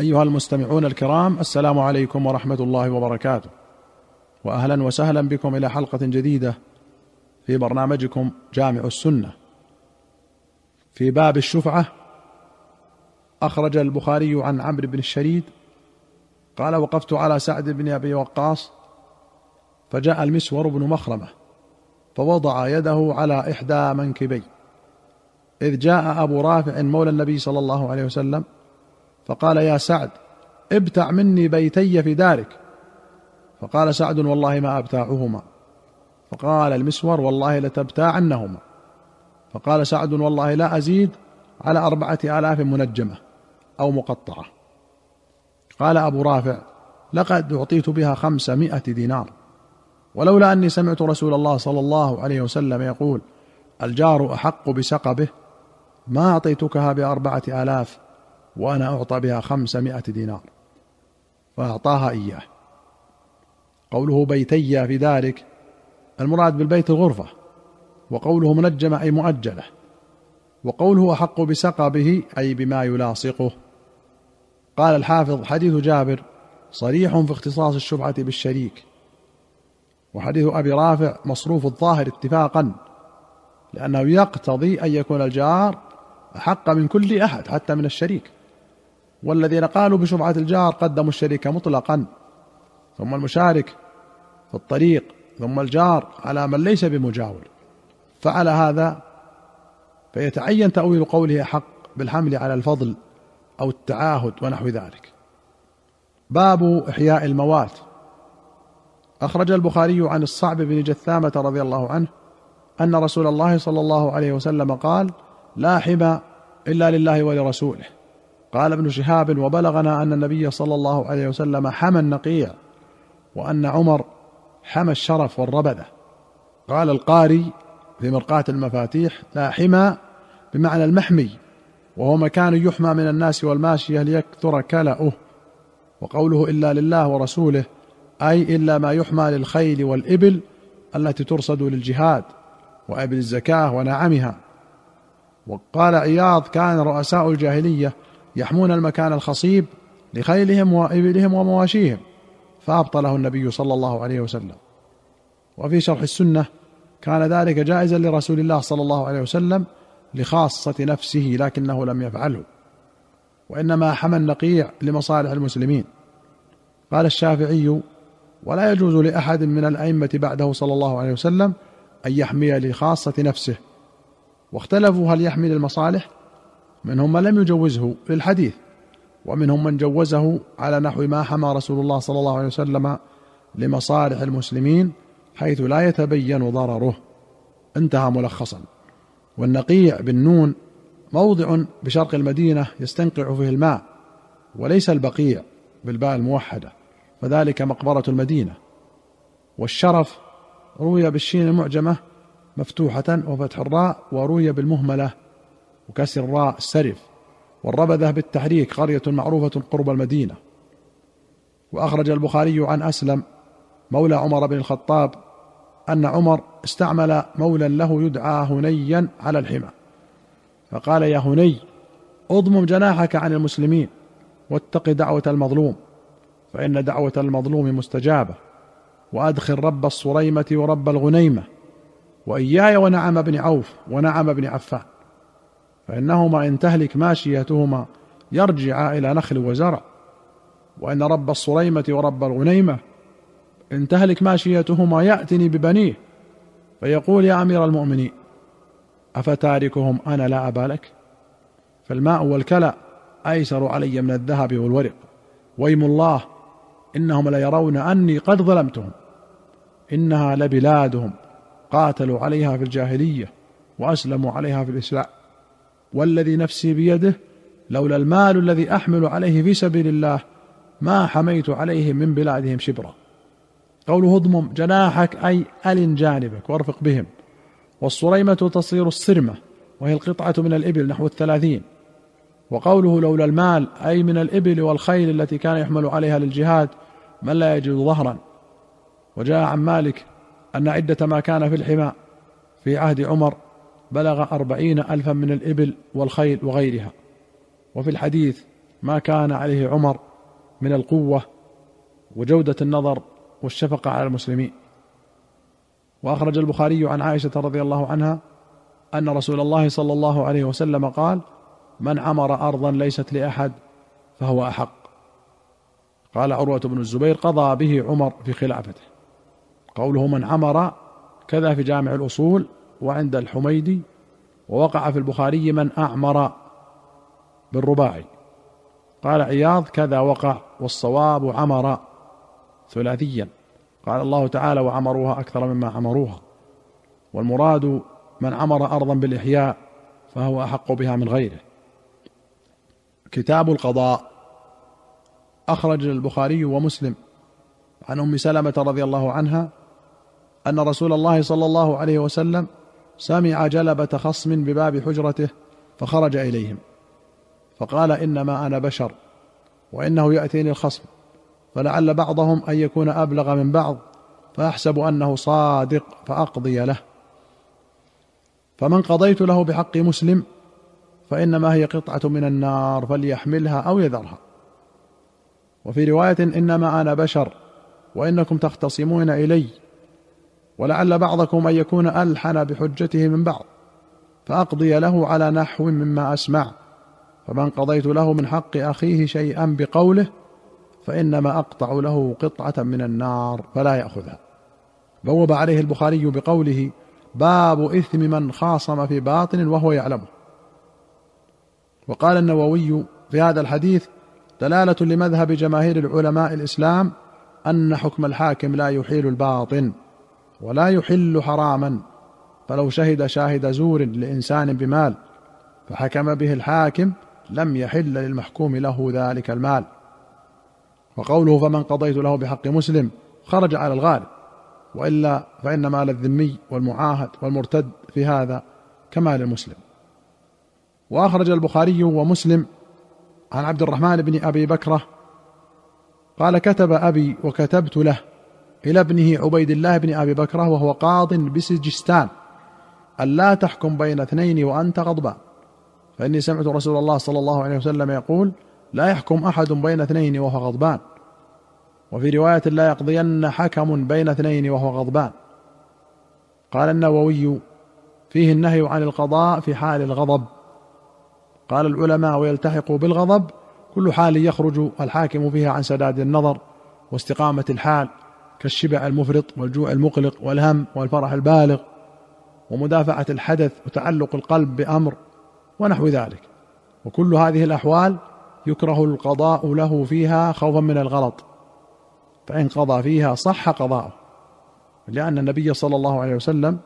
أيها المستمعون الكرام السلام عليكم ورحمة الله وبركاته. واهلا وسهلا بكم إلى حلقة جديدة في برنامجكم جامع السنة. في باب الشفعة أخرج البخاري عن عمرو بن الشريد قال وقفت على سعد بن أبي وقاص فجاء المسور بن مخرمة فوضع يده على إحدى منكبي إذ جاء أبو رافع مولى النبي صلى الله عليه وسلم فقال يا سعد ابتع مني بيتي في دارك. فقال سعد والله ما أبتاعهما. فقال المسور والله لتبتاعنهما. فقال سعد والله لا أزيد على أربعة آلاف منجمة أو مقطعة. قال أبو رافع لقد أعطيت بها خمسمائة دينار. ولولا أني سمعت رسول الله صلى الله عليه وسلم يقول الجار أحق بسقبه ما أعطيتكها بأربعة آلاف وأنا أعطى بها خمسمائة دينار. فأعطاها إياه. قوله بيتي في ذلك المراد بالبيت الغرفة وقوله منجمة أي مؤجلة وقوله أحق بسقبه أي بما يلاصقه. قال الحافظ حديث جابر صريح في اختصاص الشفعه بالشريك. وحديث أبي رافع مصروف الظاهر اتفاقا لأنه يقتضي أن يكون الجار أحق من كل أحد حتى من الشريك. والذين قالوا بشفعه الجار قدموا الشريك مطلقا. ثم المشارك في الطريق ثم الجار على من ليس بمجاور. فعلى هذا فيتعين تأويل قوله حق بالحمل على الفضل أو التعاهد ونحو ذلك. باب إحياء الموات. أخرج البخاري عن الصعب بن جثامة رضي الله عنه أن رسول الله صلى الله عليه وسلم قال لا حمى إلا لله ولرسوله. قال ابن شهاب وبلغنا أن النبي صلى الله عليه وسلم حمى النقيع وأن عمر حمى الشرف والربذة. قال القاري في مرقاة المفاتيح لا حمى بمعنى المحمي وهو مكان يحمى من الناس والماشية ليكثر كلأه وقوله إلا لله ورسوله أي إلا ما يحمى للخيل والإبل التي ترصد للجهاد وأبل الزكاة ونعمها. وقال عياض كان رؤساء الجاهلية يحمون المكان الخصيب لخيلهم وإبلهم ومواشيهم فأبطله النبي صلى الله عليه وسلم. وفي شرح السنة كان ذلك جائزا لرسول الله صلى الله عليه وسلم لخاصة نفسه لكنه لم يفعله. وإنما حمى النقيع لمصالح المسلمين. قال الشافعي ولا يجوز لأحد من الأئمة بعده صلى الله عليه وسلم أن يحمي لخاصة نفسه. واختلفوا هل يحمي للمصالح؟ منهم من لم يجوزه للحديث ومنهم من جوزه على نحو ما حمى رسول الله صلى الله عليه وسلم لمصالح المسلمين حيث لا يتبين ضرره. انتهى ملخصا. والنقيع بالنون موضع بشرق المدينة يستنقع فيه الماء وليس البقيع بالباء الموحدة فذلك مقبرة المدينة. والشرف روي بالشين المعجمة مفتوحة وفتح الراء وروي بالمهملة وكسر الراء السرف والربذة بالتحريك قرية معروفة قرب المدينة. وأخرج البخاري عن أسلم مولى عمر بن الخطاب أن عمر استعمل مولى له يدعى هنيا على الحمى. فقال يا هني أضمم جناحك عن المسلمين واتق دعوة المظلوم فإن دعوة المظلوم مستجابة وأدخل رب الصريمة ورب الغنيمة وإياي ونعم بن عوف ونعم بن عفان. فإنهما إن تهلك ماشيتهما يرجعا إلى نخل وزرع. وإن رب الصريمه ورب الغنيمة إن تهلك ماشيتهما يأتني ببنيه فيقول يا أمير المؤمنين أفتاركهم أنا لا أبا لك؟ فالماء والكلى أيسر علي من الذهب والورق. ويم الله إنهم ليرون أني قد ظلمتهم. إنها لبلادهم قاتلوا عليها في الجاهلية وأسلموا عليها في الإسلام. والذي نفسي بيده لولا المال الذي أحمل عليه في سبيل الله ما حميت عليهم من بلادهم شبرا. قوله اضمم جناحك أي ألن جانبك وارفق بهم. والصريمة تصير الصرمة وهي القطعة من الإبل نحو الثلاثين. وقوله لولا المال أي من الإبل والخيل التي كان يحمل عليها للجهاد من لا يجد ظهرا. وجاء عن مالك أن عدة ما كان في الحمى في عهد عمر بلغ أربعين ألفا من الإبل والخيل وغيرها. وفي الحديث ما كان عليه عمر من القوة وجودة النظر والشفقة على المسلمين. وأخرج البخاري عن عائشة رضي الله عنها أن رسول الله صلى الله عليه وسلم قال من عمر أرضا ليست لأحد فهو أحق. قال عروة بن الزبير قضى به عمر في خلافته. قوله من عمر كذا في جامع الأصول وعند الحميدي ووقع في البخاري من أعمر بالرباعي. قال عياض كذا وقع والصواب عمر ثلاثيا. قال الله تعالى وعمروها أكثر مما عمروها. والمراد من عمر ارضا بالإحياء فهو أحق بها من غيره. كتاب القضاء أخرج البخاري ومسلم عن أم سلمة رضي الله عنها أن رسول الله صلى الله عليه وسلم سمع جلبة خصم بباب حجرته فخرج إليهم فقال إنما أنا بشر وإنه يأتيني الخصم فلعل بعضهم أن يكون أبلغ من بعض فأحسب أنه صادق فأقضي له. فمن قضيت له بحق مسلم فإنما هي قطعة من النار فليحملها أو يذرها. وفي رواية إنما أنا بشر وإنكم تختصمون إلي ولعل بعضكم أن يكون ألحن بحجته من بعض فأقضي له على نحو مما أسمع. فمن قضيت له من حق أخيه شيئا بقوله فإنما أقطع له قطعة من النار فلا يأخذها. بوب عليه البخاري بقوله باب إثم من خاصم في باطن وهو يعلمه. وقال النووي في هذا الحديث دلالة لمذهب جماهير العلماء الإسلام أن حكم الحاكم لا يحيل الباطن. ولا يحل حراما. فلو شهد شاهد زور لإنسان بمال فحكم به الحاكم لم يحل للمحكوم له ذلك المال. وقوله فمن قضيت له بحق مسلم خرج على الغالب. وإلا فإن مال الذمي والمعاهد والمرتد في هذا كمال المسلم. وأخرج البخاري ومسلم عن عبد الرحمن بن أبي بكرة قال كتب أبي وكتبت له إلى ابنه عبيد الله بن أبي بكره وهو قاض بسجستان. الا تحكم بين اثنين وأنت غضبان فإني سمعت رسول الله صلى الله عليه وسلم يقول لا يحكم أحد بين اثنين وهو غضبان. وفي رواية لا يقضين حكم بين اثنين وهو غضبان. قال النووي فيه النهي عن القضاء في حال الغضب. قال العلماء ويلتحق بالغضب كل حال يخرج الحاكم فيها عن سداد النظر واستقامة الحال. كالشبع المفرط والجوع المقلق والهم والفرح البالغ ومدافعة الحدث وتعلق القلب بأمر ونحو ذلك. وكل هذه الأحوال يكره القضاء له فيها خوفا من الغلط. فإن قضى فيها صح قضاؤه. لأن النبي صلى الله عليه وسلم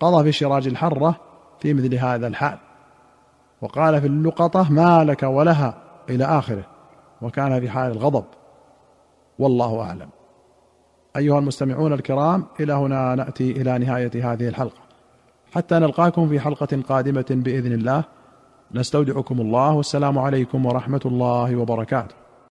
قضى في شراج الحرة في مثل هذا الحال. وقال في اللقطة ما لك ولها إلى آخره. وكان في حال الغضب. والله أعلم. أيها المستمعون الكرام إلى هنا نأتي إلى نهاية هذه الحلقة. حتى نلقاكم في حلقة قادمة بإذن الله. نستودعكم الله والسلام عليكم ورحمة الله وبركاته.